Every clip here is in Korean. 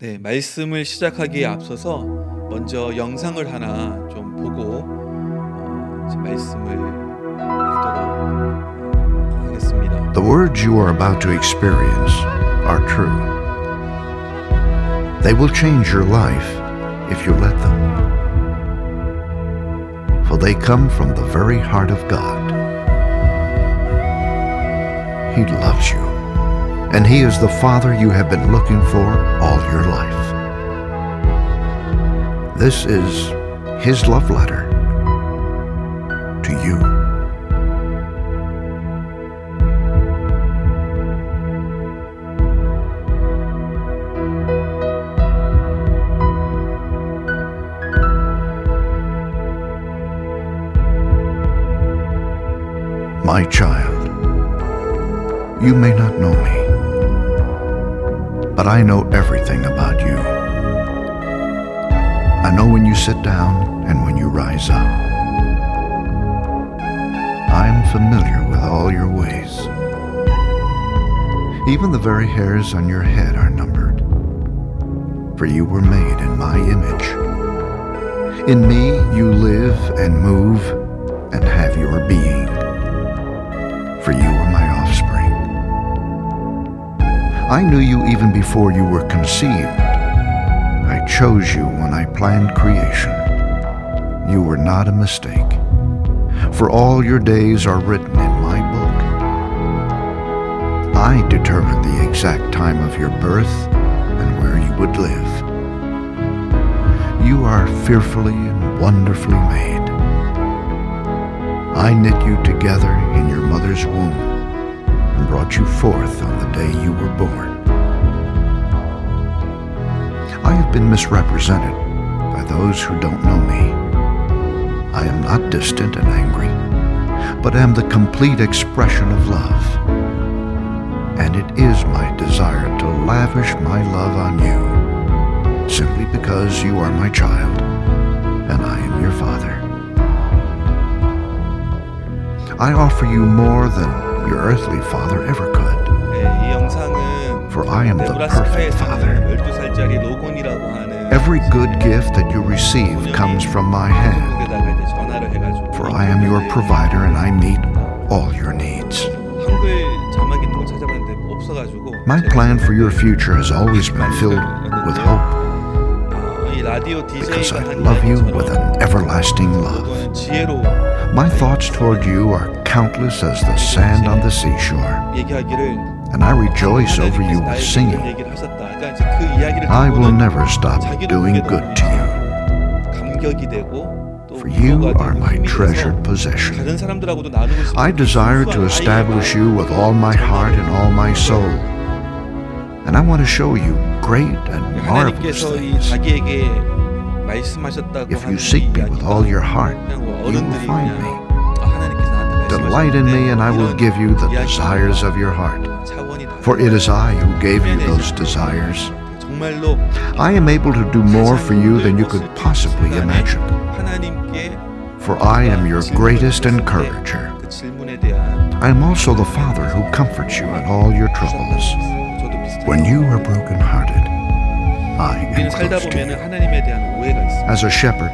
네, 말씀을 시작하기에 앞서서 먼저 영상을 하나 좀 보고 어, 말씀을 하도록 하겠습니다. The words you are about to experience are true. They will change your life if you let them. For they come from the very heart of God. He loves you, and He is the Father you have been looking for all your life. This is His love letter sit down and when you rise up. I am familiar with all your ways. Even the very hairs on your head are numbered, for you were made in my image. In me you live and move and have your being for you are my offspring. I knew you even before you were conceived. Chose you when I planned creation. You were not a mistake, for all your days are written in my book. I determined the exact time of your birth and where you would live. You are fearfully and wonderfully made. I knit you together in your mother's womb and brought you forth on the day you were born. Been misrepresented by those who don't know me. I am not distant and angry, but am the complete expression of love. And it is my desire to lavish my love on you, simply because you are my child and I am your father. I offer you more than your earthly father ever could for I am the perfect Father. Every good gift that you receive comes from my hand, for I am your provider and I meet all your needs. My plan for your future has always been filled with hope because I love you with an everlasting love. My thoughts toward you are countless as the sand on the seashore and I rejoice over you with singing. I will never stop doing good to you for you are my treasured possession. I desire to establish you with all my heart and all my soul. And I want to show you great and marvelous things. If you seek me with all your heart, you will find me. Delight in me, and I will give you the desires of your heart. 차원이 For it is I who gave you 표현해내지 those 않고 desires. 정말로 I am able to do more for you than you could possibly imagine. 하나님께 For I am your 질문을 greatest 했을 때 encourager. 그 질문에 대한 I am also the Father who comforts you in all your troubles. 저도 비슷해요. When you are brokenhearted, I 우리는 am 살다 close to you. 보면 하나님에 대한 오해가 있어요. As a shepherd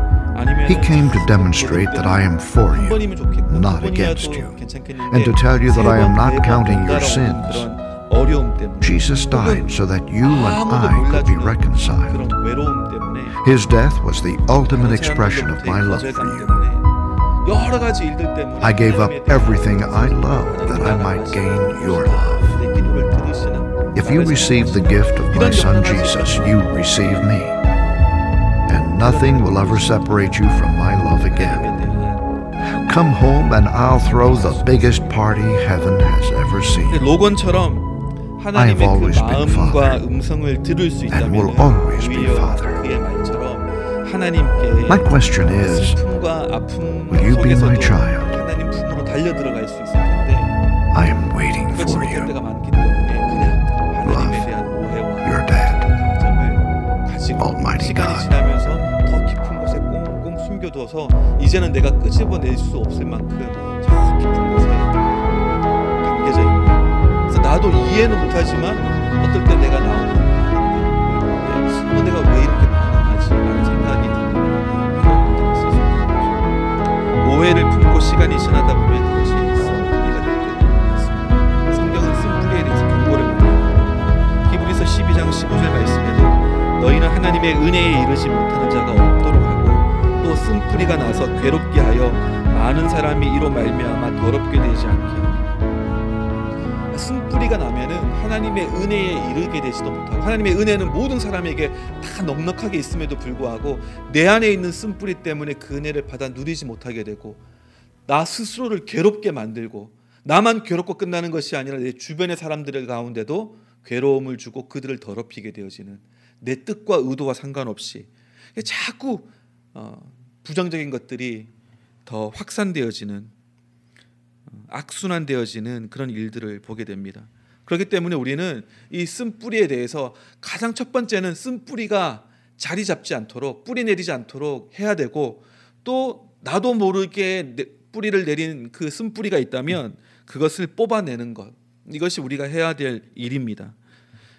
He came to demonstrate that I am for you, not against you, and to tell you that I am not counting your sins. Jesus died so that you and I could be reconciled. His death was the ultimate expression of my love for you. I gave up everything I loved that I might gain your love. If you receive the gift of my son Jesus, you receive me And nothing will ever separate you from my love again. 하나님에 대한 Come home and I'll throw the biggest party heaven has ever 근데 seen. 로건처럼 하나님의 그 always been 마음과 Father 음성을 들을 수 and will 있다면 always be 오히려 Father. 그의 말처럼 하나님께 My question is 슬픔과 아픔 Will you be my 속에서도 child? 하나님 품으로 달려 들어갈 수 있을 텐데 I am waiting 그렇지 for 못할 you, 때가 많기 때문에 그냥 하나님에 Love. 대한 오해와 your dad. 감정을 가지고 Almighty 시간이 God. 둬서 이제는 내가 끄집어낼 수 없을 만큼 저 깊은 곳에 담겨져 있는 그래서 나도 이해는 못하지만 어떨 때 내가 나오는 어, 내가 왜 이렇게 반응하지? 라는 생각이 드는 그런 있는 거죠 오해를 품고 시간이 지나다 보면 그것이 쓴뿌리가 될 때가 있습니다 성경은 쓴뿌리에 대해서 경고를 합니다 히브리서 12장 15절 말씀에도 너희는 하나님의 은혜에 이르지 못하는 자가 없도록 또 쓴뿌리가 나서 괴롭게 하여 많은 사람이 이로 말미암아 더럽게 되지 않게. 쓴뿌리가 나면은 하나님의 은혜에 이르게 되지도 못하고 하나님의 은혜는 모든 사람에게 다 넉넉하게 있음에도 불구하고 내 안에 있는 쓴뿌리 때문에 그 은혜를 받아 누리지 못하게 되고 나 스스로를 괴롭게 만들고 나만 괴롭고 끝나는 것이 아니라 내 주변의 사람들 가운데도 괴로움을 주고 그들을 더럽히게 되어지는 내 뜻과 의도와 상관없이 자꾸 어, 부정적인 것들이 더 확산되어지는 어, 악순환되어지는 그런 일들을 보게 됩니다. 그렇기 때문에 우리는 이 쓴 뿌리에 대해서 가장 첫 번째는 쓴 뿌리가 자리 잡지 않도록 뿌리 내리지 않도록 해야 되고 또 나도 모르게 내- 뿌리를 내린 그 쓴 뿌리가 있다면 그것을 뽑아내는 것 이것이 우리가 해야 될 일입니다.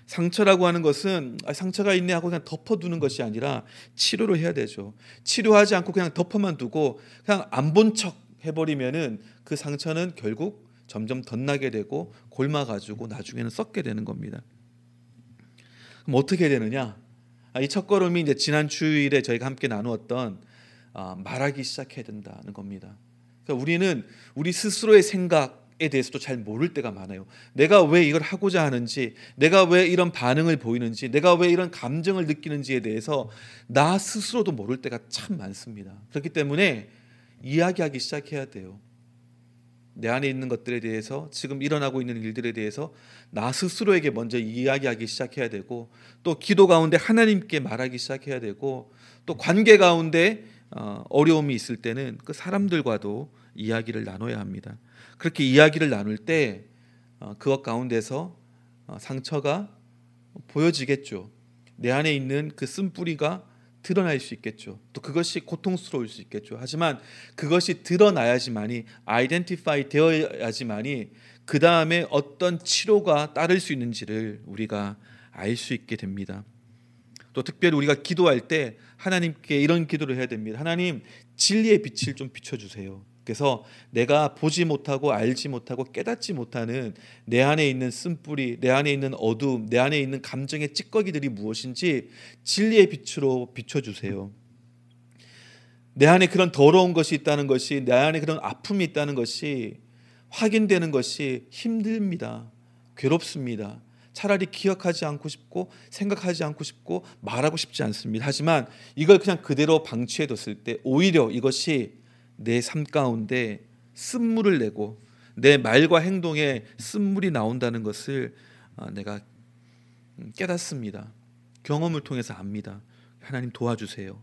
상처라고 하는 것은 아, 상처가 있네 하고 그냥 덮어두는 것이 아니라 치료를 해야 되죠. 치료하지 않고 그냥 덮어만 두고 그냥 안 본 척 해버리면은 그 상처는 결국 점점 덧나게 되고 골마가지고 나중에는 썩게 되는 겁니다. 그럼 어떻게 되느냐? 아, 이 첫걸음이 이제 지난 주일에 저희가 함께 나누었던 아, 말하기 시작해야 된다는 겁니다. 그러니까 우리는 우리 스스로의 생각에 대해서도 잘 모를 때가 많아요. 내가 왜 이걸 하고자 하는지, 내가 왜 이런 반응을 보이는지, 내가 왜 이런 감정을 느끼는지에 대해서 나 스스로도 모를 때가 참 많습니다. 그렇기 때문에 이야기하기 시작해야 돼요. 내 안에 있는 것들에 대해서 지금 일어나고 있는 일들에 대해서 나 스스로에게 먼저 이야기하기 시작해야 되고 또 기도 가운데 하나님께 말하기 시작해야 되고 또 관계 가운데 어, 어려움이 있을 때는 그 사람들과도 이야기를 나눠야 합니다. 그렇게 이야기를 나눌 때 어, 그것 가운데서 어, 상처가 보여지겠죠. 내 안에 있는 그 쓴뿌리가 드러날 수 있겠죠. 또 그것이 고통스러울 수 있겠죠. 하지만 그것이 드러나야지만이 아이덴티파이 되어야지만이 그 다음에 어떤 치료가 따를 수 있는지를 우리가 알 수 있게 됩니다. 또 특별히 우리가 기도할 때 하나님께 이런 기도를 해야 됩니다. 하나님 진리의 빛을 좀 비춰주세요. 그래서 내가 보지 못하고 알지 못하고 깨닫지 못하는 내 안에 있는 쓴뿌리, 내 안에 있는 어두움, 내 안에 있는 감정의 찌꺼기들이 무엇인지 진리의 빛으로 비춰주세요. 내 안에 그런 더러운 것이 있다는 것이, 내 안에 그런 아픔이 있다는 것이 확인되는 것이 힘듭니다. 괴롭습니다. 차라리 기억하지 않고 싶고 생각하지 않고 싶고 말하고 싶지 않습니다. 하지만 이걸 그냥 그대로 방치해 뒀을 때 오히려 이것이 내 삶 가운데 쓴물을 내고 내 말과 행동에 쓴물이 나온다는 것을 어, 내가 깨닫습니다. 경험을 통해서 압니다. 하나님 도와주세요.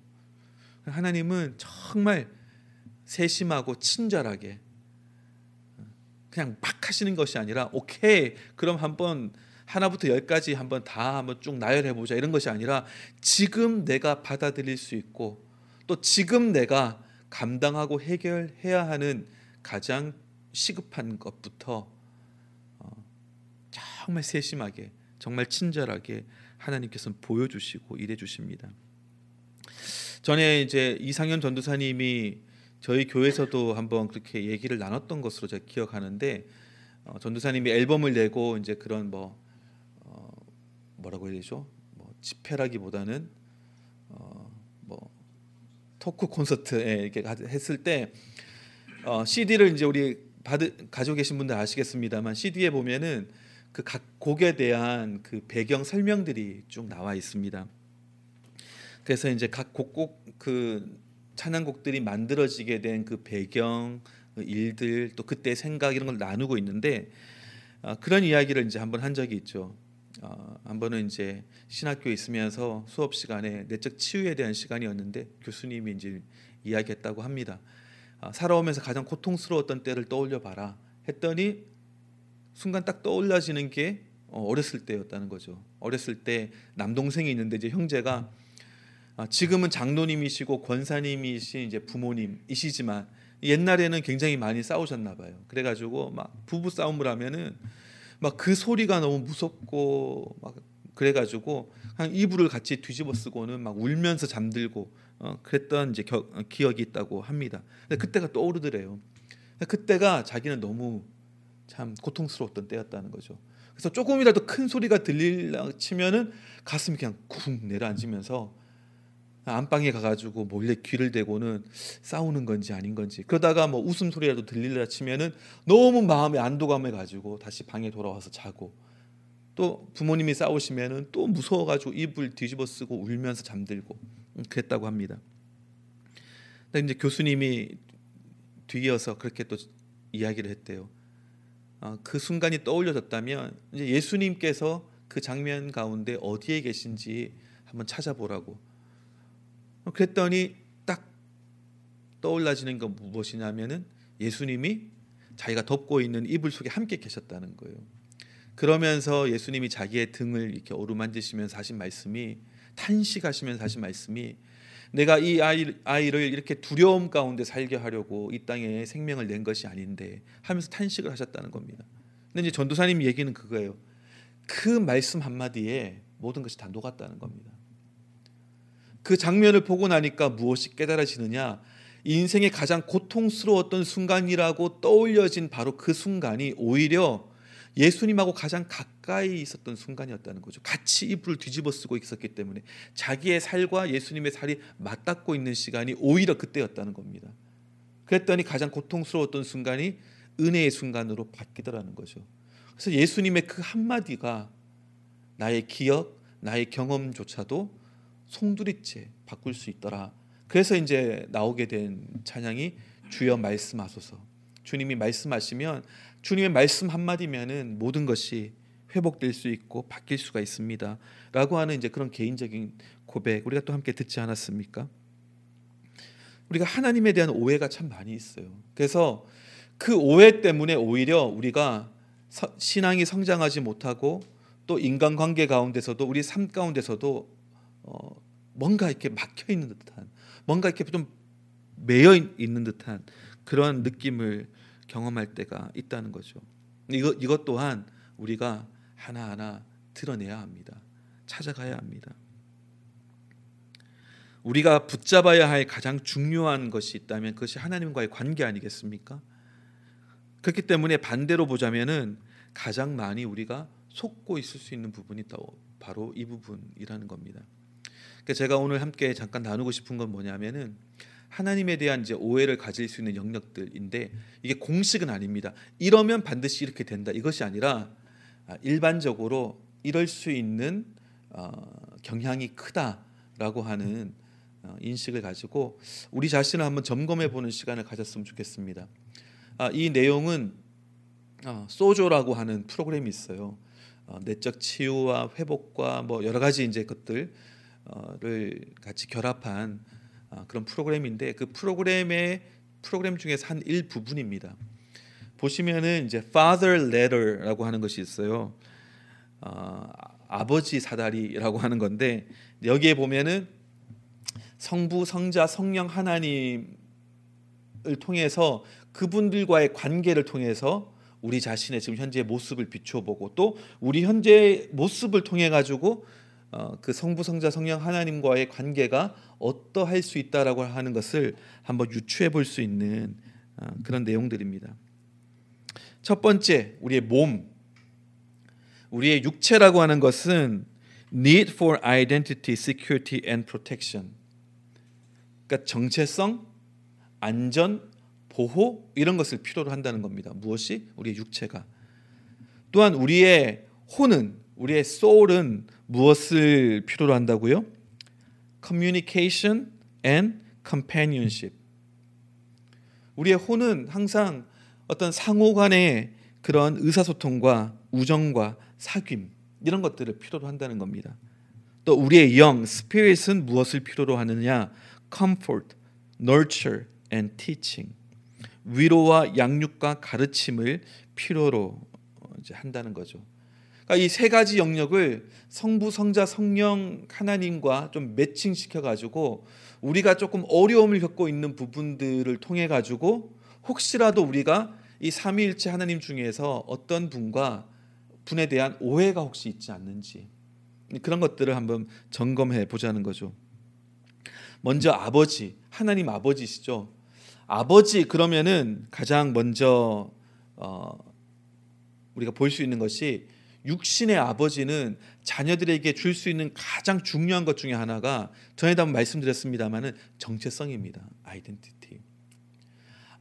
하나님은 정말 세심하고 친절하게 그냥 막 하시는 것이 아니라 오케이 그럼 한번 하나부터 열까지 한번 다 한번 쭉 나열해 보자 이런 것이 아니라 지금 내가 받아들일 수 있고 또 지금 내가 감당하고 해결해야 하는 가장 시급한 것부터 어, 정말 세심하게 정말 친절하게 하나님께서는 보여주시고 일해 주십니다. 전에 이제 이상현 전도사님이 저희 교회에서도 한번 그렇게 얘기를 나눴던 것으로 제가 기억하는데 어, 전도사님이 앨범을 내고 이제 그런 뭐 어, 뭐라고 해야 되죠? 뭐 집회라기보다는 토크 콘서트에 이렇게 했을 때 어, CD를 이제 우리 받으 가지고 계신 분들 아시겠습니다만 CD에 보면은 그 각 곡에 대한 그 배경 설명들이 쭉 나와 있습니다. 그래서 이제 각 곡곡 그 찬양곡들이 만들어지게 된 그 배경 그 일들 또 그때 생각 이런 걸 나누고 있는데 아, 그런 이야기를 이제 한번 한 적이 있죠. 어, 한 번은 이제 신학교에 있으면서 수업 시간에 내적 치유에 대한 시간이었는데 교수님이 이제 이야기했다고 합니다. 아, 살아오면서 가장 고통스러웠던 때를 떠올려 봐라 했더니 순간 딱 떠올라지는 게 어, 어렸을 때였다는 거죠. 어렸을 때 남동생이 있는데 이제 형제가 아, 지금은 장로님이시고 권사님이신 이제 부모님이시지만 옛날에는 굉장히 많이 싸우셨나 봐요. 그래가지고 막 부부 싸움을 하면은 막 그 소리가 너무 무섭고 막 그래가지고 그냥 이불을 같이 뒤집어 쓰고는 막 울면서 잠들고 어, 그랬던 이제 겨, 어, 기억이 있다고 합니다. 근데 그때가 떠오르더래요. 그때가 자기는 너무 참 고통스러웠던 때였다는 거죠. 그래서 조금이라도 큰 소리가 들리려 치면은 가슴이 그냥 쿵 내려앉으면서 안방에 가가지고 몰래 귀를 대고는 싸우는 건지 아닌 건지 그러다가 뭐 웃음 소리라도 들리려 치면은 너무 마음에 안도감을 가지고 다시 방에 돌아와서 자고 또 부모님이 싸우시면은 또 무서워가지고 이불 뒤집어 쓰고 울면서 잠들고 음, 그랬다고 합니다. 근데 이제 교수님이 뒤이어서 그렇게 또 이야기를 했대요. 어, 그 순간이 떠올려졌다면 이제 예수님께서 그 장면 가운데 어디에 계신지 한번 찾아보라고 그랬더니 딱 떠올라지는 건 무엇이냐면은 예수님이 자기가 덮고 있는 이불 속에 함께 계셨다는 거예요. 그러면서 예수님이 자기의 등을 이렇게 오르만지시면서 하신 말씀이 탄식하시면서 하신 말씀이 내가 이 아이, 아이를 이렇게 두려움 가운데 살게 하려고 이 땅에 생명을 낸 것이 아닌데 하면서 탄식을 하셨다는 겁니다. 근데 이제 전도사님 얘기는 그거예요. 그 말씀 한마디에 모든 것이 다 녹았다는 겁니다. 그 장면을 보고 나니까 무엇이 깨달아지느냐? 인생의 가장 고통스러웠던 순간이라고 떠올려진 바로 그 순간이 오히려 예수님하고 가장 가까이 있었던 순간이었다는 거죠. 같이 이불을 뒤집어 쓰고 있었기 때문에 자기의 살과 예수님의 살이 맞닿고 있는 시간이 오히려 그때였다는 겁니다. 그랬더니 가장 고통스러웠던 순간이 은혜의 순간으로 바뀌더라는 거죠. 그래서 예수님의 그 한마디가 나의 기억, 나의 경험조차도 송두리째 바꿀 수 있더라. 그래서 이제 나오게 된 찬양이 주여 말씀하소서. 주님이 말씀하시면 주님의 말씀 한마디면은 모든 것이 회복될 수 있고 바뀔 수가 있습니다. 라고 하는 이제 그런 개인적인 고백 우리가 또 함께 듣지 않았습니까? 우리가 하나님에 대한 오해가 참 많이 있어요. 그래서 그 오해 때문에 오히려 우리가 신앙이 성장하지 못하고 또 인간관계 가운데서도 우리 삶 가운데서도 어, 뭔가 이렇게 막혀 있는 듯한 뭔가 이렇게 좀 매여 있는 듯한 그런 느낌을 경험할 때가 있다는 거죠. 이것 이것 또한 우리가 하나하나 드러내야 합니다. 찾아가야 합니다. 우리가 붙잡아야 할 가장 중요한 것이 있다면 그것이 하나님과의 관계 아니겠습니까? 그렇기 때문에 반대로 보자면은 가장 많이 우리가 속고 있을 수 있는 부분이 바로 이 부분이라는 겁니다. 그러니까 제가 오늘 함께 잠깐 나누고 싶은 건 뭐냐면은 하나님에 대한 이제 오해를 가질 수 있는 영역들인데 이게 공식은 아닙니다. 이러면 반드시 이렇게 된다. 이것이 아니라 아, 일반적으로 이럴 수 있는 어, 경향이 크다라고 하는 어, 인식을 가지고 우리 자신을 한번 점검해 보는 시간을 가졌으면 좋겠습니다. 아, 이 내용은 어, 소조라고 하는 프로그램이 있어요. 내적 치유와 회복과 뭐 여러 가지 이제 것들 을 같이 결합한 아, 그런 프로그램인데 그 프로그램의 프로그램 중에서 한 일부분입니다. 보시면은 이제 father letter라고 하는 것이 있어요. 어, 아버지 사다리라고 하는 건데 여기에 보면은 성부, 성자, 성령 하나님을 통해서 그분들과의 관계를 통해서 우리 자신의 지금 현재의 모습을 비춰보고 또 우리 현재 모습을 통해 가지고 어, 그 성부, 성자, 성령 하나님과의 관계가 어떠할 수 있다라고 하는 것을 한번 유추해 볼 수 있는 어, 그런 내용들입니다. 첫 번째, 우리의 몸, 우리의 육체라고 하는 것은 need for identity, security and protection. 그러니까 정체성, 안전, 보호 이런 것을 필요로 한다는 겁니다. 무엇이? 우리의 육체가. 또한 우리의 혼은 우리의 soul은 무엇을 필요로 한다고요? communication and companionship. 우리의 혼은 항상 어떤 상호 간의 그런 의사소통과 우정과 사귐 이런 것들을 필요로 한다는 겁니다. 또 우리의 영 스피릿은 무엇을 필요로 하느냐? comfort, nurture and teaching. 위로와 양육과 가르침을 필요로 이제 한다는 거죠. 그러니까 이 세 가지 영역을 성부, 성자, 성령 하나님과 좀 매칭시켜 가지고 우리가 조금 어려움을 겪고 있는 부분들을 통해 가지고 혹시라도 우리가 이 삼위일체 하나님 중에서 어떤 분과 분에 대한 오해가 혹시 있지 않는지 그런 것들을 한번 점검해 보자는 거죠. 먼저 아버지, 하나님 아버지시죠. 아버지 그러면은 가장 먼저 어, 우리가 볼 수 있는 것이 육신의 아버지는 자녀들에게 줄 수 있는 가장 중요한 것 중에 하나가 전에도 한번 말씀드렸습니다만은 정체성입니다. 아이덴티티.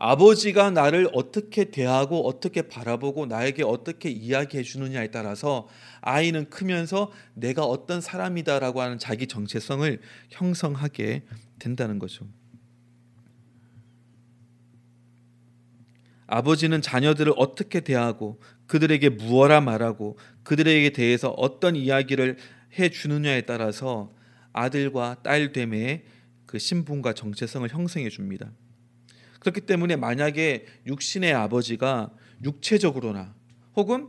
아버지가 나를 어떻게 대하고 어떻게 바라보고 나에게 어떻게 이야기해 주느냐에 따라서 아이는 크면서 내가 어떤 사람이다라고 하는 자기 정체성을 형성하게 된다는 거죠. 아버지는 자녀들을 어떻게 대하고 그들에게 무엇라 말하고 그들에게 대해서 어떤 이야기를 해 주느냐에 따라서 아들과 딸 됨의 그 신분과 정체성을 형성해 줍니다. 그렇기 때문에 만약에 육신의 아버지가 육체적으로나 혹은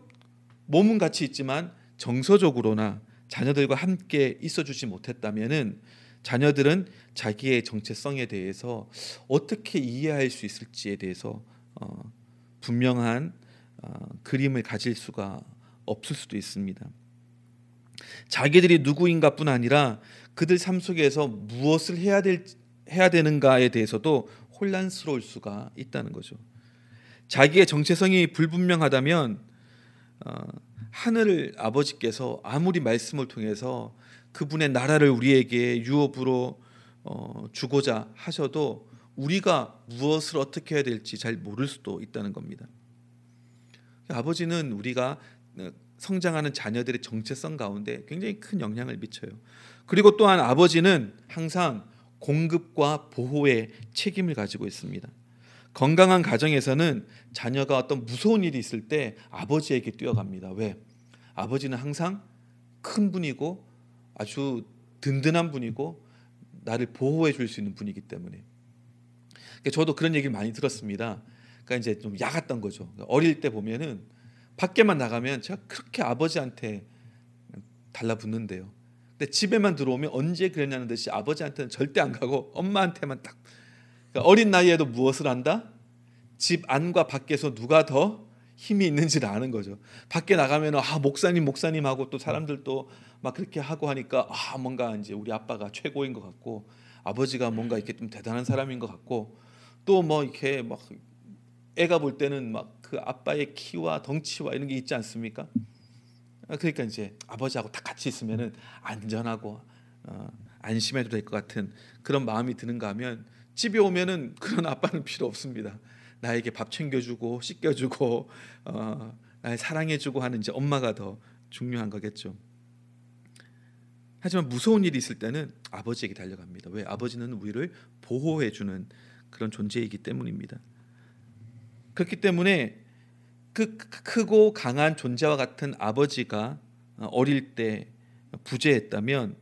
몸은 같이 있지만 정서적으로나 자녀들과 함께 있어 주지 못했다면은 자녀들은 자기의 정체성에 대해서 어떻게 이해할 수 있을지에 대해서 어, 분명한 어, 그림을 가질 수가 없을 수도 있습니다. 자기들이 누구인가뿐 아니라 그들 삶 속에서 무엇을 해야 될 해야 되는가에 대해서도 혼란스러울 수가 있다는 거죠. 자기의 정체성이 불분명하다면 어, 하늘 아버지께서 아무리 말씀을 통해서 그분의 나라를 우리에게 유업으로 어, 주고자 하셔도 우리가 무엇을 어떻게 해야 될지 잘 모를 수도 있다는 겁니다. 아버지는 우리가 어, 성장하는 자녀들의 정체성 가운데 굉장히 큰 영향을 미쳐요. 그리고 또한 아버지는 항상 공급과 보호의 책임을 가지고 있습니다. 건강한 가정에서는 자녀가 어떤 무서운 일이 있을 때 아버지에게 뛰어갑니다. 왜? 아버지는 항상 큰 분이고 아주 든든한 분이고 나를 보호해 줄 수 있는 분이기 때문에. 그러니까 저도 그런 얘기를 많이 들었습니다. 그러니까 이제 좀 야갔던 거죠. 그러니까 어릴 때 보면은 밖에만 나가면 제가 그렇게 아버지한테 달라붙는데요. 근데 집에만 들어오면 언제 그랬냐는 듯이 아버지한테는 절대 안 가고 엄마한테만 딱 그러니까 어린 나이에도 무엇을 한다? 집 안과 밖에서 누가 더 힘이 있는지를 아는 거죠. 밖에 나가면 아 목사님 목사님 하고 또 사람들도 막 그렇게 하고 하니까 아 뭔가 이제 우리 아빠가 최고인 것 같고 아버지가 뭔가 이렇게 좀 대단한 사람인 것 같고 또 뭐 이렇게 막 애가 볼 때는 막 그 아빠의 키와 덩치와 이런 게 있지 않습니까? 그러니까 이제 아버지하고 다 같이 있으면은 안전하고 어, 안심해도 될 것 같은 그런 마음이 드는가 하면 집에 오면은 그런 아빠는 필요 없습니다. 나에게 밥 챙겨주고 씻겨주고 어, 날 사랑해주고 하는 이제 엄마가 더 중요한 거겠죠. 하지만 무서운 일이 있을 때는 아버지에게 달려갑니다. 왜? 아버지는 우리를 보호해주는 그런 존재이기 때문입니다. 그렇기 때문에 그 크고 강한 존재와 같은 아버지가 어릴 때 부재했다면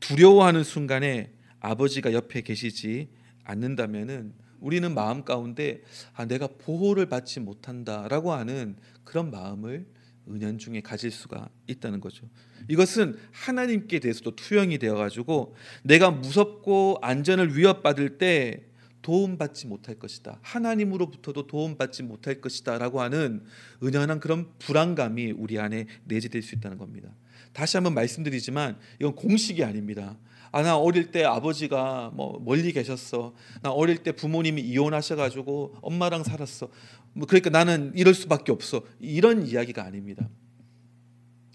두려워하는 순간에 아버지가 옆에 계시지 않는다면은 우리는 마음 가운데 아, 내가 보호를 받지 못한다라고 하는 그런 마음을 은연중에 가질 수가 있다는 거죠. 이것은 하나님께 대해서도 투영이 되어 가지고 내가 무섭고 안전을 위협받을 때 도움받지 못할 것이다. 하나님으로부터도 도움받지 못할 것이다라고 하는 은연한 그런 불안감이 우리 안에 내재될 수 있다는 겁니다. 다시 한번 말씀드리지만 이건 공식이 아닙니다. 아, 나 어릴 때 아버지가 뭐 멀리 계셨어. 나 어릴 때 부모님이 이혼하셔가지고 엄마랑 살았어. 뭐 그러니까 나는 이럴 수밖에 없어. 이런 이야기가 아닙니다.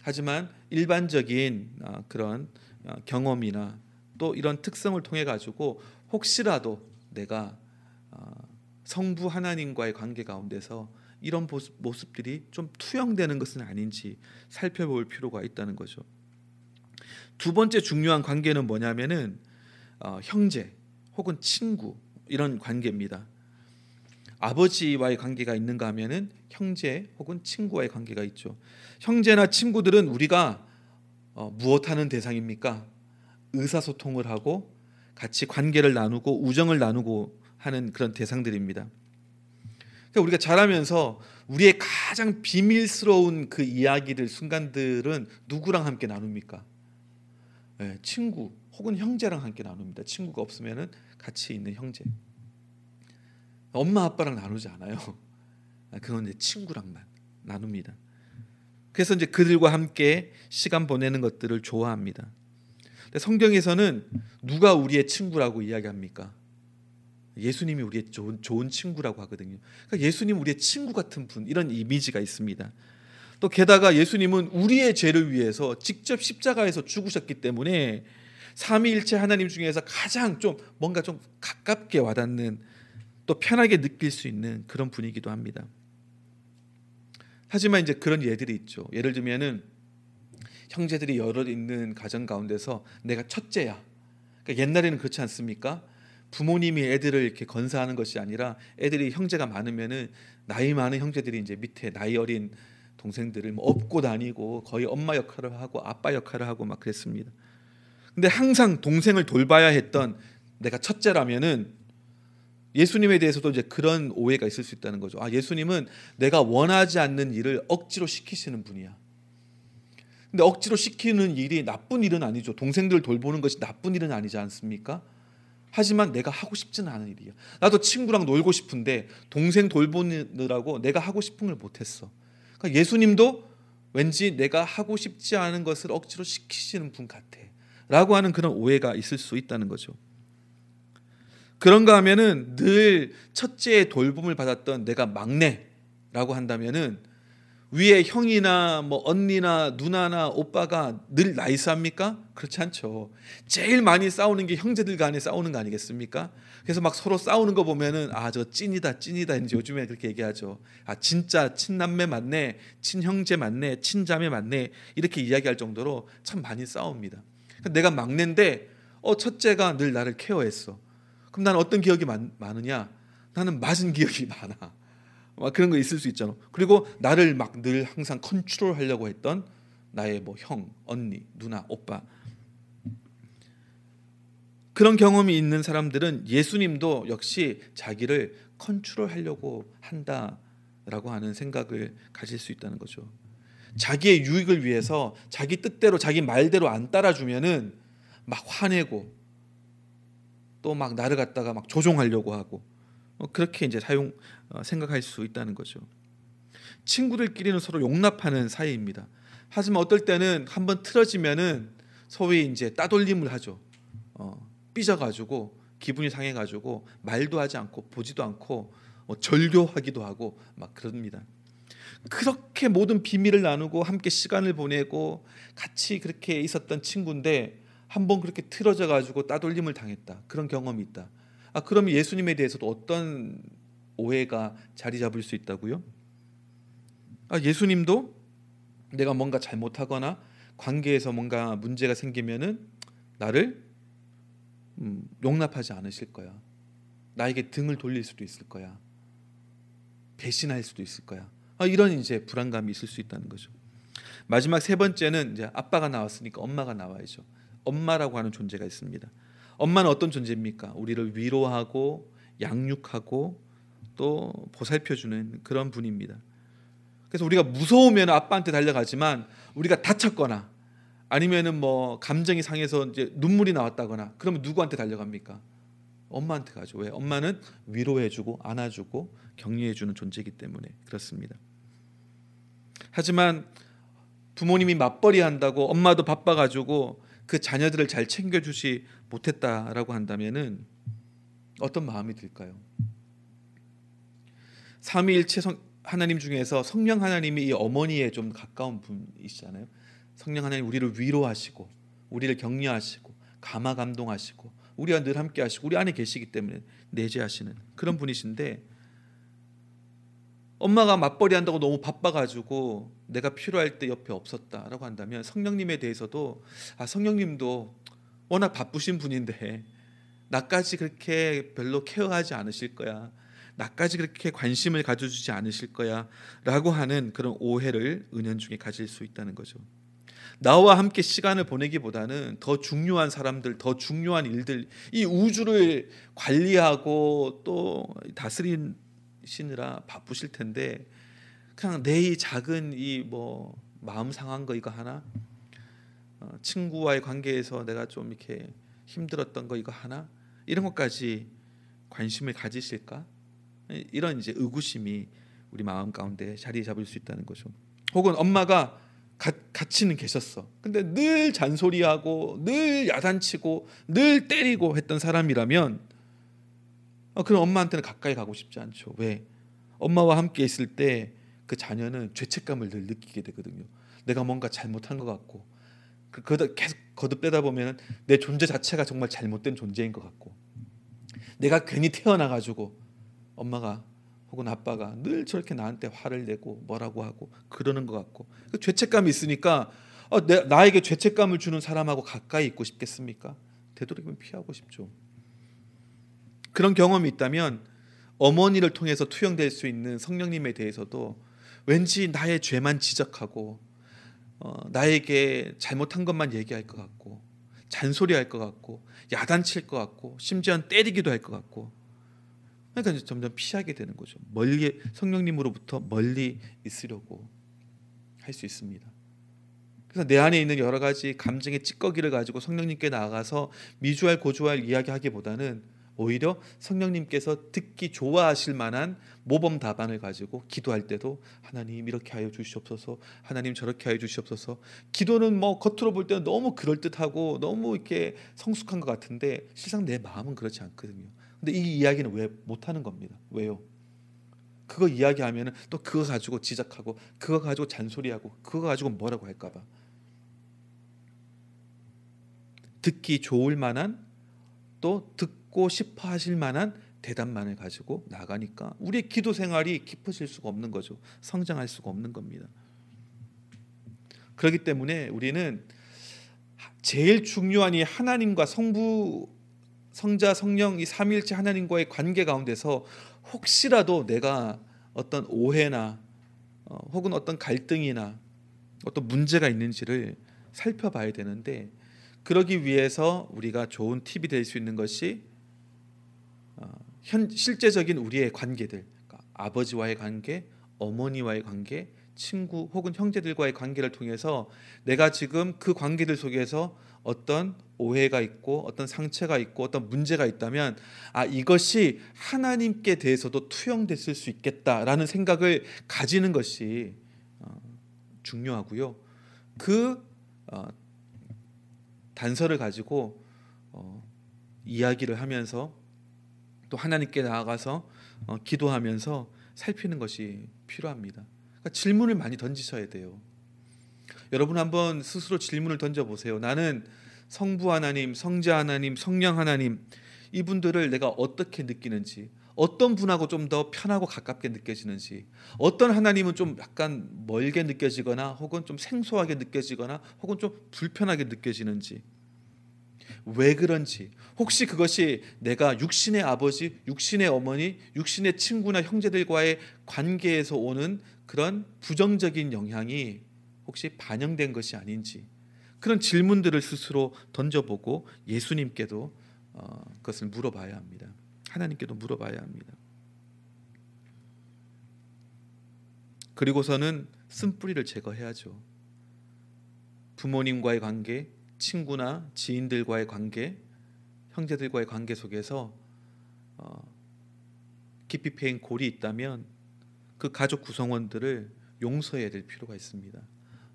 하지만 일반적인 아, 그런 아, 경험이나 또 이런 특성을 통해 가지고 혹시라도 내가 어, 성부 하나님과의 관계 가운데서 이런 모습들이 좀 투영되는 것은 아닌지 살펴볼 필요가 있다는 거죠. 두 번째 중요한 관계는 뭐냐면은 어, 형제 혹은 친구 이런 관계입니다. 아버지와의 관계가 있는가 하면은 형제 혹은 친구와의 관계가 있죠. 형제나 친구들은 우리가 어, 무엇하는 대상입니까? 의사소통을 하고 같이 관계를 나누고 우정을 나누고 하는 그런 대상들입니다. 그러니까 우리가 자라면서 우리의 가장 비밀스러운 그 이야기들 순간들은 누구랑 함께 나눕니까? 네, 친구 혹은 형제랑 함께 나눕니다. 친구가 없으면은 같이 있는 형제. 엄마 아빠랑 나누지 않아요. 그건 이제 친구랑만 나눕니다. 그래서 이제 그들과 함께 시간 보내는 것들을 좋아합니다. 성경에서는 누가 우리의 친구라고 이야기합니까? 예수님이 우리의 좋은, 좋은 친구라고 하거든요. 그러니까 예수님 우리의 친구 같은 분 이런 이미지가 있습니다. 또 게다가 예수님은 우리의 죄를 위해서 직접 십자가에서 죽으셨기 때문에 삼위일체 하나님 중에서 가장 좀 뭔가 좀 가깝게 와닿는 또 편하게 느낄 수 있는 그런 분이기도 합니다. 하지만 이제 그런 예들이 있죠. 예를 들면은 형제들이 여러 있는 가정 가운데서 내가 첫째야. 그러니까 옛날에는 그렇지 않습니까? 부모님이 애들을 이렇게 건사하는 것이 아니라 애들이 형제가 많으면은 나이 많은 형제들이 이제 밑에 나이 어린 동생들을 뭐 업고 다니고 거의 엄마 역할을 하고 아빠 역할을 하고 막 그랬습니다. 근데 항상 동생을 돌봐야 했던 내가 첫째라면은 예수님에 대해서도 이제 그런 오해가 있을 수 있다는 거죠. 아, 예수님은 내가 원하지 않는 일을 억지로 시키시는 분이야. 근데 억지로 시키는 일이 나쁜 일은 아니죠. 동생들 돌보는 것이 나쁜 일은 아니지 않습니까? 하지만 내가 하고 싶지는 않은 일이야. 나도 친구랑 놀고 싶은데 동생 돌보느라고 내가 하고 싶은 걸 못했어. 그러니까 예수님도 왠지 내가 하고 싶지 않은 것을 억지로 시키시는 분 같아. 라고 하는 그런 오해가 있을 수 있다는 거죠. 그런가 하면은 늘 첫째의 돌봄을 받았던 내가 막내라고 한다면은 위에 형이나 뭐 언니나 누나나 오빠가 늘 나이스합니까? 그렇지 않죠. 제일 많이 싸우는 게 형제들 간에 싸우는 거 아니겠습니까? 그래서 막 서로 싸우는 거 보면은 아 저 찐이다 찐이다 이제 요즘에 그렇게 얘기하죠. 아 진짜 친남매 맞네, 친형제 맞네, 친자매 맞네 이렇게 이야기할 정도로 참 많이 싸웁니다. 내가 막내인데 어 첫째가 늘 나를 케어했어. 그럼 나는 어떤 기억이 많, 많으냐? 나는 맞은 기억이 많아. 막 그런 거 있을 수 있잖아. 그리고 나를 막 늘 항상 컨트롤하려고 했던 나의 뭐 형, 언니, 누나, 오빠. 그런 경험이 있는 사람들은 예수님도 역시 자기를 컨트롤하려고 한다라고 하는 생각을 가질 수 있다는 거죠. 자기의 유익을 위해서 자기 뜻대로 자기 말대로 안 따라주면은 막 화내고 또 막 나를 갖다가 막 조종하려고 하고 어, 그렇게 이제 사용 어, 생각할 수 있다는 거죠. 친구들끼리는 서로 용납하는 사이입니다. 하지만 어떨 때는 한번 틀어지면은 소위 이제 따돌림을 하죠. 어, 삐져가지고 기분이 상해가지고 말도 하지 않고 보지도 않고 어, 절교하기도 하고 막 그럽니다. 그렇게 모든 비밀을 나누고 함께 시간을 보내고 같이 그렇게 있었던 친구인데 한번 그렇게 틀어져 가지고 따돌림을 당했다. 그런 경험이 있다. 아, 그러면 예수님에 대해서도 어떤 오해가 자리 잡을 수 있다고요? 아, 예수님도 내가 뭔가 잘못하거나 관계에서 뭔가 문제가 생기면은 나를 음, 용납하지 않으실 거야. 나에게 등을 돌릴 수도 있을 거야. 배신할 수도 있을 거야. 아, 이런 이제 불안감이 있을 수 있다는 거죠. 마지막 세 번째는 이제 아빠가 나왔으니까 엄마가 나와야죠. 엄마라고 하는 존재가 있습니다. 엄마는 어떤 존재입니까? 우리를 위로하고 양육하고 또 보살펴주는 그런 분입니다. 그래서 우리가 무서우면 아빠한테 달려가지만 우리가 다쳤거나 아니면은 뭐 감정이 상해서 이제 눈물이 나왔다거나 그러면 누구한테 달려갑니까? 엄마한테 가죠. 왜? 엄마는 위로해주고 안아주고 격려해주는 존재이기 때문에 그렇습니다. 하지만 부모님이 맞벌이 한다고 엄마도 바빠가지고 그 자녀들을 잘 챙겨주지 못했다라고 한다면은 어떤 마음이 들까요? 삼위일체 하나님 중에서 성령 하나님이 이 어머니에 좀 가까운 분이시잖아요. 성령 하나님 우리를 위로하시고 우리를 격려하시고 감화 감동하시고 우리와 늘 함께 하시고 우리 안에 계시기 때문에 내재하시는 그런 분이신데 엄마가 맞벌이 한다고 너무 바빠가지고 내가 필요할 때 옆에 없었다라고 한다면 성령님에 대해서도 아 성령님도 워낙 바쁘신 분인데 나까지 그렇게 별로 케어하지 않으실 거야. 나까지 그렇게 관심을 가져주지 않으실 거야 라고 하는 그런 오해를 은연중에 가질 수 있다는 거죠. 나와 함께 시간을 보내기보다는 더 중요한 사람들, 더 중요한 일들, 이 우주를 관리하고 또 다스 리시느라 바쁘실 텐데 그냥 내 이 작은 이 뭐 마음 상한 거 이거 하나, 어, 친구와의 관계에서 내가 좀 이렇게 힘들었던 거 이거 하나 이런 것까지 관심을 가지실까? 이런 이제 의구심이 우리 마음 가운데 자리 잡을 수 있다는 거죠. 혹은 엄마가 가, 같이는 계셨어. 근데 늘 잔소리하고 늘 야단치고 늘 때리고 했던 사람이라면 어, 그럼 엄마한테는 가까이 가고 싶지 않죠. 왜? 엄마와 함께 있을 때 그 자녀는 죄책감을 늘 느끼게 되거든요. 내가 뭔가 잘못한 것 같고 그 계속 거듭되다 보면 내 존재 자체가 정말 잘못된 존재인 것 같고 내가 괜히 태어나 가지고 엄마가 혹은 아빠가 늘 저렇게 나한테 화를 내고 뭐라고 하고 그러는 것 같고 그 죄책감이 있으니까 어, 내, 나에게 죄책감을 주는 사람하고 가까이 있고 싶겠습니까? 되도록이면 피하고 싶죠. 그런 경험이 있다면 어머니를 통해서 투영될 수 있는 성령님에 대해서도 왠지 나의 죄만 지적하고 어, 나에게 잘못한 것만 얘기할 것 같고 잔소리할 것 같고 야단칠 것 같고 심지어 때리기도 할 것 같고 그러니까 점점 피하게 되는 거죠. 멀리 성령님으로부터 멀리 있으려고 할 수 있습니다. 그래서 내 안에 있는 여러 가지 감정의 찌꺼기를 가지고 성령님께 나아가서 미주알 고주알 이야기하기보다는 오히려 성령님께서 듣기 좋아하실 만한 모범 답안을 가지고 기도할 때도 하나님 이렇게 하여 주시옵소서 하나님 저렇게 하여 주시옵소서. 기도는 뭐 겉으로 볼 때는 너무 그럴듯하고 너무 이렇게 성숙한 것 같은데 실상 내 마음은 그렇지 않거든요. 근데 이 이야기는 왜 못하는 겁니다. 왜요? 그거 이야기하면 또 그거 가지고 지적하고 그거 가지고 잔소리하고 그거 가지고 뭐라고 할까봐. 듣기 좋을 만한 또 듣 고 싶어 하실 만한 대답만을 가지고 나가니까 우리의 기도 생활이 깊어질 수가 없는 거죠. 성장할 수가 없는 겁니다. 그렇기 때문에 우리는 제일 중요한 이 하나님과 성부 성자 성령 이 삼일체 하나님과의 관계 가운데서 혹시라도 내가 어떤 오해나 어, 혹은 어떤 갈등이나 어떤 문제가 있는지를 살펴봐야 되는데 그러기 위해서 우리가 좋은 팁이 될 수 있는 것이 어, 현 실제적인 우리의 관계들, 그러니까 아버지와의 관계, 어머니와의 관계, 친구 혹은 형제들과의 관계를 통해서 내가 지금 그 관계들 속에서 어떤 오해가 있고 어떤 상처가 있고 어떤 문제가 있다면 아 이것이 하나님께 대해서도 투영됐을 수 있겠다라는 생각을 가지는 것이 어, 중요하고요. 그 어, 단서를 가지고 어, 이야기를 하면서 또 하나님께 나아가서 어, 기도하면서 살피는 것이 필요합니다. 그러니까 질문을 많이 던지셔야 돼요. 여러분 한번 스스로 질문을 던져 보세요. 나는 성부 하나님, 성자 하나님, 성령 하나님 이분들을 내가 어떻게 느끼는지, 어떤 분하고 좀 더 편하고 가깝게 느껴지는지, 어떤 하나님은 좀 약간 멀게 느껴지거나, 혹은 좀 생소하게 느껴지거나, 혹은 좀 불편하게 느껴지는지, 왜 그런지 혹시 그것이 내가 육신의 아버지, 육신의 어머니, 육신의 친구나 형제들과의 관계에서 오는 그런 부정적인 영향이 혹시 반영된 것이 아닌지 그런 질문들을 스스로 던져보고 예수님께도 어, 그것을 물어봐야 합니다. 하나님께도 물어봐야 합니다. 그리고서는 쓴 뿌리를 제거해야죠. 부모님과의 관계, 친구나 지인들과의 관계, 형제들과의 관계 속에서 어, 깊이 패인 골이 있다면 그 가족 구성원들을 용서해야 될 필요가 있습니다.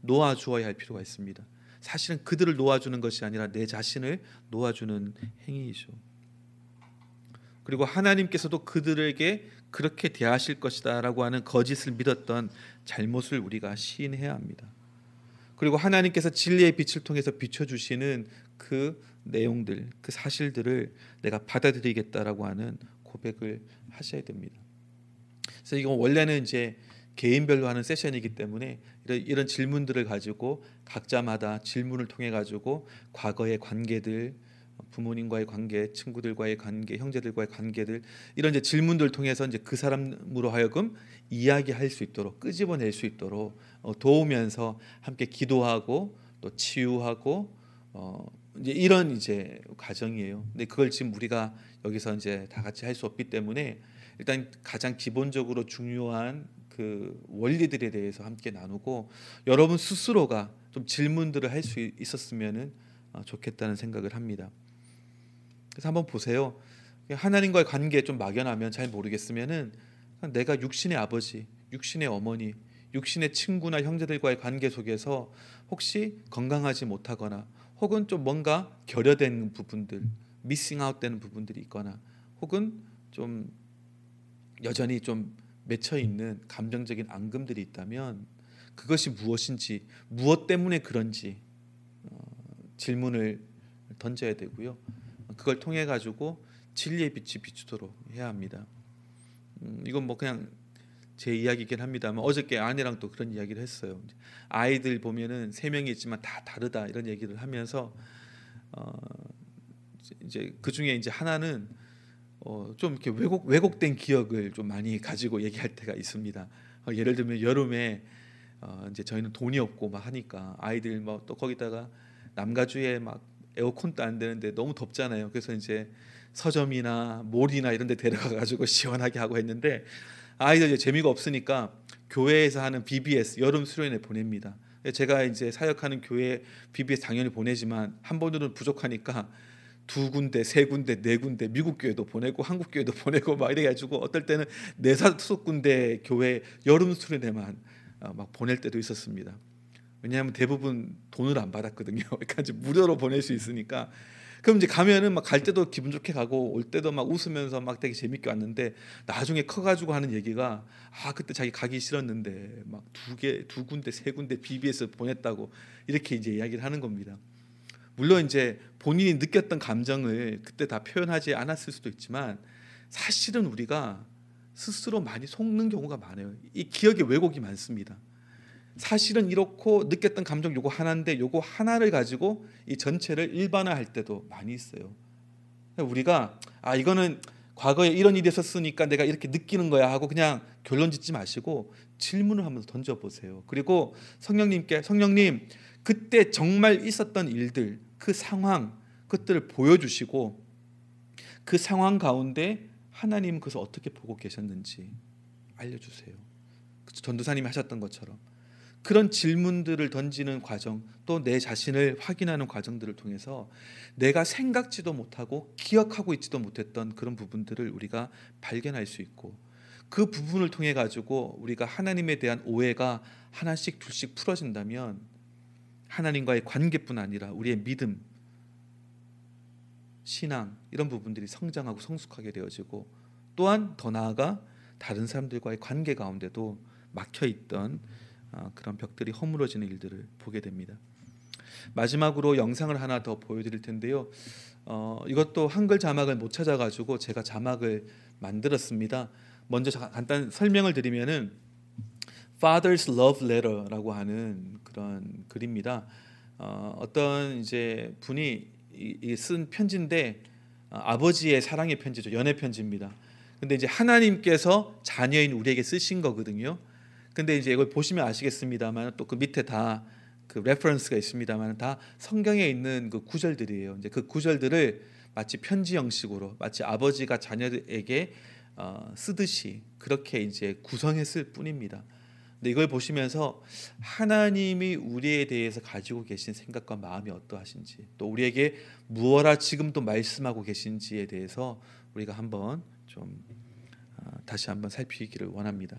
놓아주어야 할 필요가 있습니다. 사실은 그들을 놓아주는 것이 아니라 내 자신을 놓아주는 행위이죠. 그리고 하나님께서도 그들에게 그렇게 대하실 것이다라고 하는 거짓을 믿었던 잘못을 우리가 시인해야 합니다. 그리고 하나님께서 진리의 빛을 통해서 비춰주시는 그 내용들, 그 사실들을 내가 받아들이겠다라고 하는 고백을 하셔야 됩니다. 그래서 이건 원래는 이제 개인별로 하는 세션이기 때문에 이런, 이런 질문들을 가지고 각자마다 질문을 통해 가지고 과거의 관계들, 부모님과의 관계, 친구들과의 관계, 형제들과의 관계들 이런 이제 질문들을 통해서 이제 그 사람으로 하여금 이야기할 수 있도록 끄집어낼 수 있도록 어, 도우면서 함께 기도하고 또 치유하고 어, 이제 이런 이제 과정이에요. 근데 그걸 지금 우리가 여기서 이제 다 같이 할 수 없기 때문에 일단 가장 기본적으로 중요한 그 원리들에 대해서 함께 나누고 여러분 스스로가 좀 질문들을 할 수 있었으면은 어, 좋겠다는 생각을 합니다. 그래서 한번 보세요. 하나님과의 관계 좀 막연하면 잘 모르겠으면은 내가 육신의 아버지, 육신의 어머니, 육신의 친구나 형제들과의 관계 속에서 혹시 건강하지 못하거나 혹은 좀 뭔가 결여된 부분들, 미싱아웃 되는 부분들이 있거나 혹은 좀 여전히 좀 맺혀 있는 감정적인 앙금들이 있다면 그것이 무엇인지 무엇 때문에 그런지 어, 질문을 던져야 되고요. 그걸 통해 가지고 진리의 빛이 비추도록 해야 합니다. 음, 이건 뭐 그냥 제 이야기긴 합니다만 어저께 아내랑 또 그런 이야기를 했어요. 아이들 보면은 세 명이 있지만 다 다르다 이런 얘기를 하면서 어 이제 그 중에 이제 하나는 어 좀 이렇게 왜곡 왜곡된 기억을 좀 많이 가지고 얘기할 때가 있습니다. 어 예를 들면 여름에 어 이제 저희는 돈이 없고 막 하니까 아이들 뭐 또 거기다가 남가주에 막 에어컨도 안 되는데 너무 덥잖아요. 그래서 이제 서점이나 몰이나 이런 데 데려가 가지고 시원하게 하고 했는데 아이들 이제 재미가 없으니까 교회에서 하는 BBS 여름 수련회 보냅니다. 제가 이제 사역하는 교회 BBS 당연히 보내지만 한 번으로는 부족하니까 두 군데, 세 군데, 네 군데 미국 교회도 보내고 한국 교회도 보내고 막 이래 가지고 어떨 때는 네 다섯 군데 교회 여름 수련회만 어, 막 보낼 때도 있었습니다. 왜냐하면 대부분 돈을 안 받았거든요. 그러니까 이제 무료로 보낼 수 있으니까 그럼 이제 가면은 막 갈 때도 기분 좋게 가고 올 때도 막 웃으면서 막 되게 재밌게 왔는데 나중에 커가지고 하는 얘기가 아 그때 자기 가기 싫었는데 막 두 개, 두 군데, 세 군데 BBS 보냈다고 이렇게 이제 이야기를 하는 겁니다. 물론 이제 본인이 느꼈던 감정을 그때 다 표현하지 않았을 수도 있지만 사실은 우리가 스스로 많이 속는 경우가 많아요. 이 기억의 왜곡이 많습니다. 사실은 이렇고 느꼈던 감정 요거 하나인데 요거 하나를 가지고 이 전체를 일반화할 때도 많이 있어요. 우리가 아 이거는 과거에 이런 일이 있었으니까 내가 이렇게 느끼는 거야 하고 그냥 결론 짓지 마시고 질문을 한번 던져 보세요. 그리고 성령님께 성령님 그때 정말 있었던 일들 그 상황 그것들을 보여주시고 그 상황 가운데 하나님 그것을 어떻게 보고 계셨는지 알려주세요. 전도사님이 하셨던 것처럼 그런 질문들을 던지는 과정, 또 내 자신을 확인하는 과정들을 통해서 내가 생각지도 못하고 기억하고 있지도 못했던 그런 부분들을 우리가 발견할 수 있고 그 부분을 통해 가지고 우리가 하나님에 대한 오해가 하나씩 둘씩 풀어진다면 하나님과의 관계뿐 아니라 우리의 믿음, 신앙 이런 부분들이 성장하고 성숙하게 되어지고 또한 더 나아가 다른 사람들과의 관계 가운데도 막혀 있던 어, 그런 벽들이 허물어지는 일들을 보게 됩니다. 마지막으로 영상을 하나 더 보여드릴 텐데요. 어, 이것도 한글 자막을 못 찾아가지고 제가 자막을 만들었습니다. 먼저 간단 설명을 드리면은 Father's Love Letter라고 하는 그런 글입니다. 어, 어떤 이제 분이 이, 이 쓴 편지인데 어, 아버지의 사랑의 편지죠. 연애 편지입니다. 근데 이제 하나님께서 자녀인 우리에게 쓰신 거거든요. 근데 이제 이걸 보시면 아시겠습니다만 또 그 밑에 다 그 레퍼런스가 있습니다만 다 성경에 있는 그 구절들이에요. 이제 그 구절들을 마치 편지 형식으로 마치 아버지가 자녀에게 어, 쓰듯이 그렇게 이제 구성했을 뿐입니다. 근데 이걸 보시면서 하나님이 우리에 대해서 가지고 계신 생각과 마음이 어떠하신지 또 우리에게 무엇라 지금도 말씀하고 계신지에 대해서 우리가 한번 좀 어, 다시 한번 살피기를 원합니다.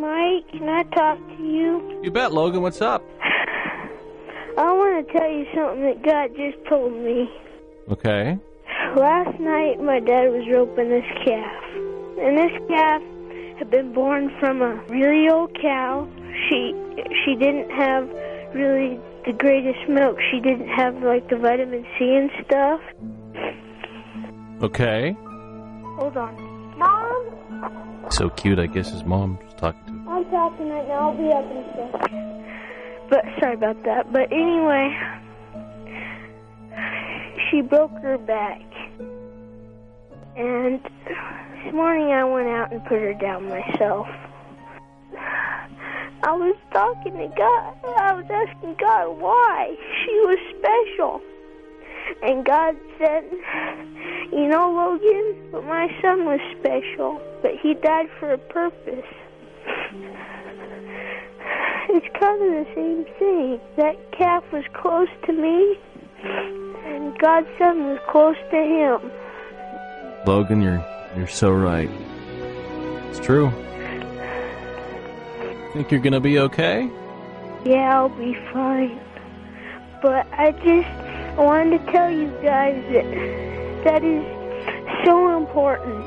Mike, can I talk to you? You bet, Logan. What's up? I want to tell you something that God just told me. Okay. Last night, my dad was roping this calf. And this calf had been born from a really old cow. She she didn't have really the greatest milk. She didn't have like the vitamin C and stuff. Okay. Hold on. So cute. I guess his mom's talking to him. I'm talking right now. I'll be up in a second. But sorry about that. But anyway, she broke her back. And this morning I went out and put her down myself. I was talking to God. I was asking God why she was special. And God said, You know, Logan, my son was special, but he died for a purpose. It's kind of the same thing. That calf was close to me, and God's son was close to him. Logan, you're you're so right. It's true. Think you're gonna be okay? Yeah, I'll be fine. But I just wanted to tell you guys that that is so important.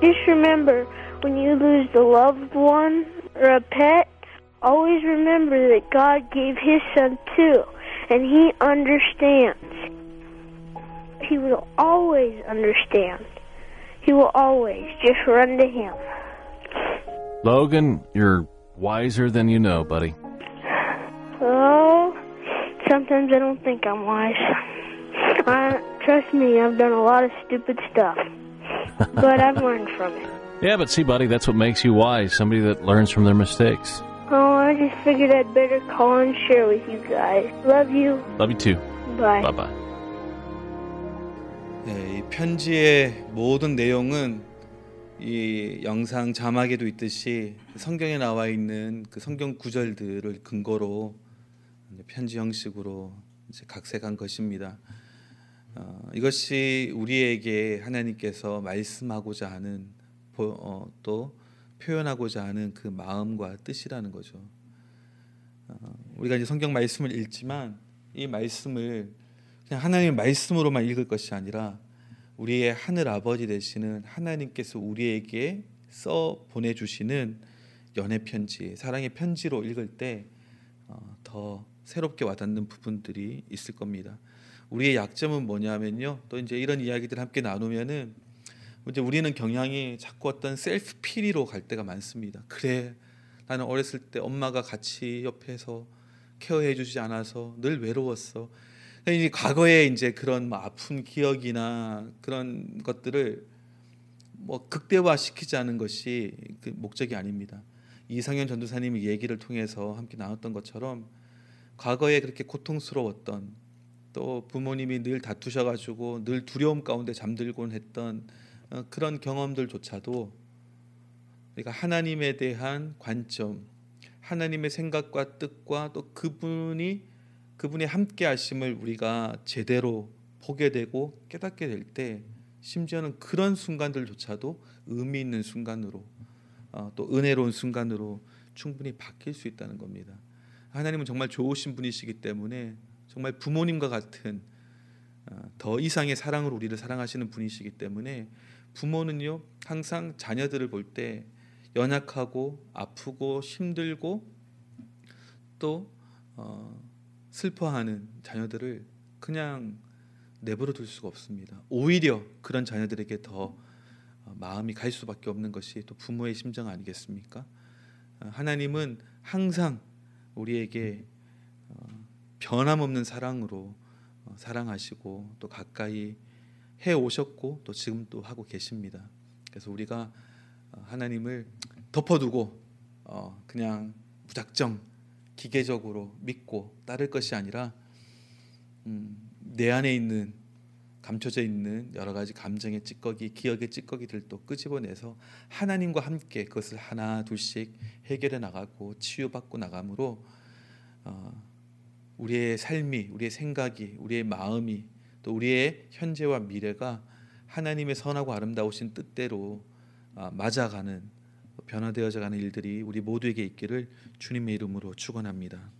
Just remember, when you lose a loved one or a pet, always remember that God gave His Son too, and He understands. He will always understand. He will always just run to Him. Logan, you're wiser than you know, buddy. Oh, sometimes I don't think I'm wise. I, trust me, I've done a lot of stupid stuff, but I've learned from it. Yeah, but see, buddy, that's what makes you wise. Somebody that learns from their mistakes. Oh, I just figured I'd better call and share with you guys. Love you. Love you too. Bye. Bye bye. 네, 이 편지의 모든 내용은 이 영상 자막에도 있듯이 성경에 나와 있는 그 성경 구절들을 근거로 편지 형식으로 각색한 것입니다. 어, 이것이 우리에게 하나님께서 말씀하고자 하는 보- 어, 또 표현하고자 하는 그 마음과 뜻이라는 거죠. 어, 우리가 이제 성경 말씀을 읽지만 이 말씀을 그냥 하나님의 말씀으로만 읽을 것이 아니라 우리의 하늘 아버지 되시는 하나님께서 우리에게 써 보내주시는 연애 편지, 사랑의 편지로 읽을 때더 새롭게 와닿는 부분들이 있을 겁니다. 우리의 약점은 뭐냐면요. 또 이제 이런 이야기들 함께 나누면은 이제 우리는 경향이 자꾸 어떤 셀프 피리로 갈 때가 많습니다. 그래, 나는 어렸을 때 엄마가 같이 옆에서 케어해 주지 않아서 늘 외로웠어. 이제 과거에 이제 그런 뭐 아픈 기억이나 그런 것들을 뭐 극대화 시키지 않은 것이 그 목적이 아닙니다. 이상현 전도사님의 얘기를 통해서 함께 나눴던 것처럼 과거에 그렇게 고통스러웠던 또 부모님이 늘 다투셔가지고 늘 두려움 가운데 잠들곤 했던 어, 그런 경험들조차도 그러니까 하나님에 대한 관점, 하나님의 생각과 뜻과 또 그분이 그분의 함께 하심을 우리가 제대로 보게 되고 깨닫게 될 때 심지어는 그런 순간들조차도 의미 있는 순간으로 어, 또 은혜로운 순간으로 충분히 바뀔 수 있다는 겁니다. 하나님은 정말 좋으신 분이시기 때문에 정말 부모님과 같은 어, 더 이상의 사랑으로 우리를 사랑하시는 분이시기 때문에 부모는요 항상 자녀들을 볼 때 연약하고 아프고 힘들고 또 어, 슬퍼하는 자녀들을 그냥 내버려 둘 수가 없습니다. 오히려 그런 자녀들에게 더 어, 마음이 갈 수밖에 없는 것이 또 부모의 심정 아니겠습니까? 어, 하나님은 항상 우리에게 어, 변함없는 사랑으로 어, 사랑하시고 또 가까이 해 오셨고 또 지금 또 하고 계십니다. 그래서 우리가 어, 하나님을 덮어두고 어, 그냥 무작정 기계적으로 믿고 따를 것이 아니라 음, 내 안에 있는 감춰져 있는 여러 가지 감정의 찌꺼기, 기억의 찌꺼기들도 끄집어내서 하나님과 함께 그것을 하나 둘씩 해결해 나가고 치유받고 나감으로 어, 우리의 삶이, 우리의 생각이, 우리의 마음이 또 우리의 현재와 미래가 하나님의 선하고 아름다우신 뜻대로 어, 맞아가는 변화되어져가는 일들이 우리 모두에게 있기를 주님의 이름으로 축원합니다.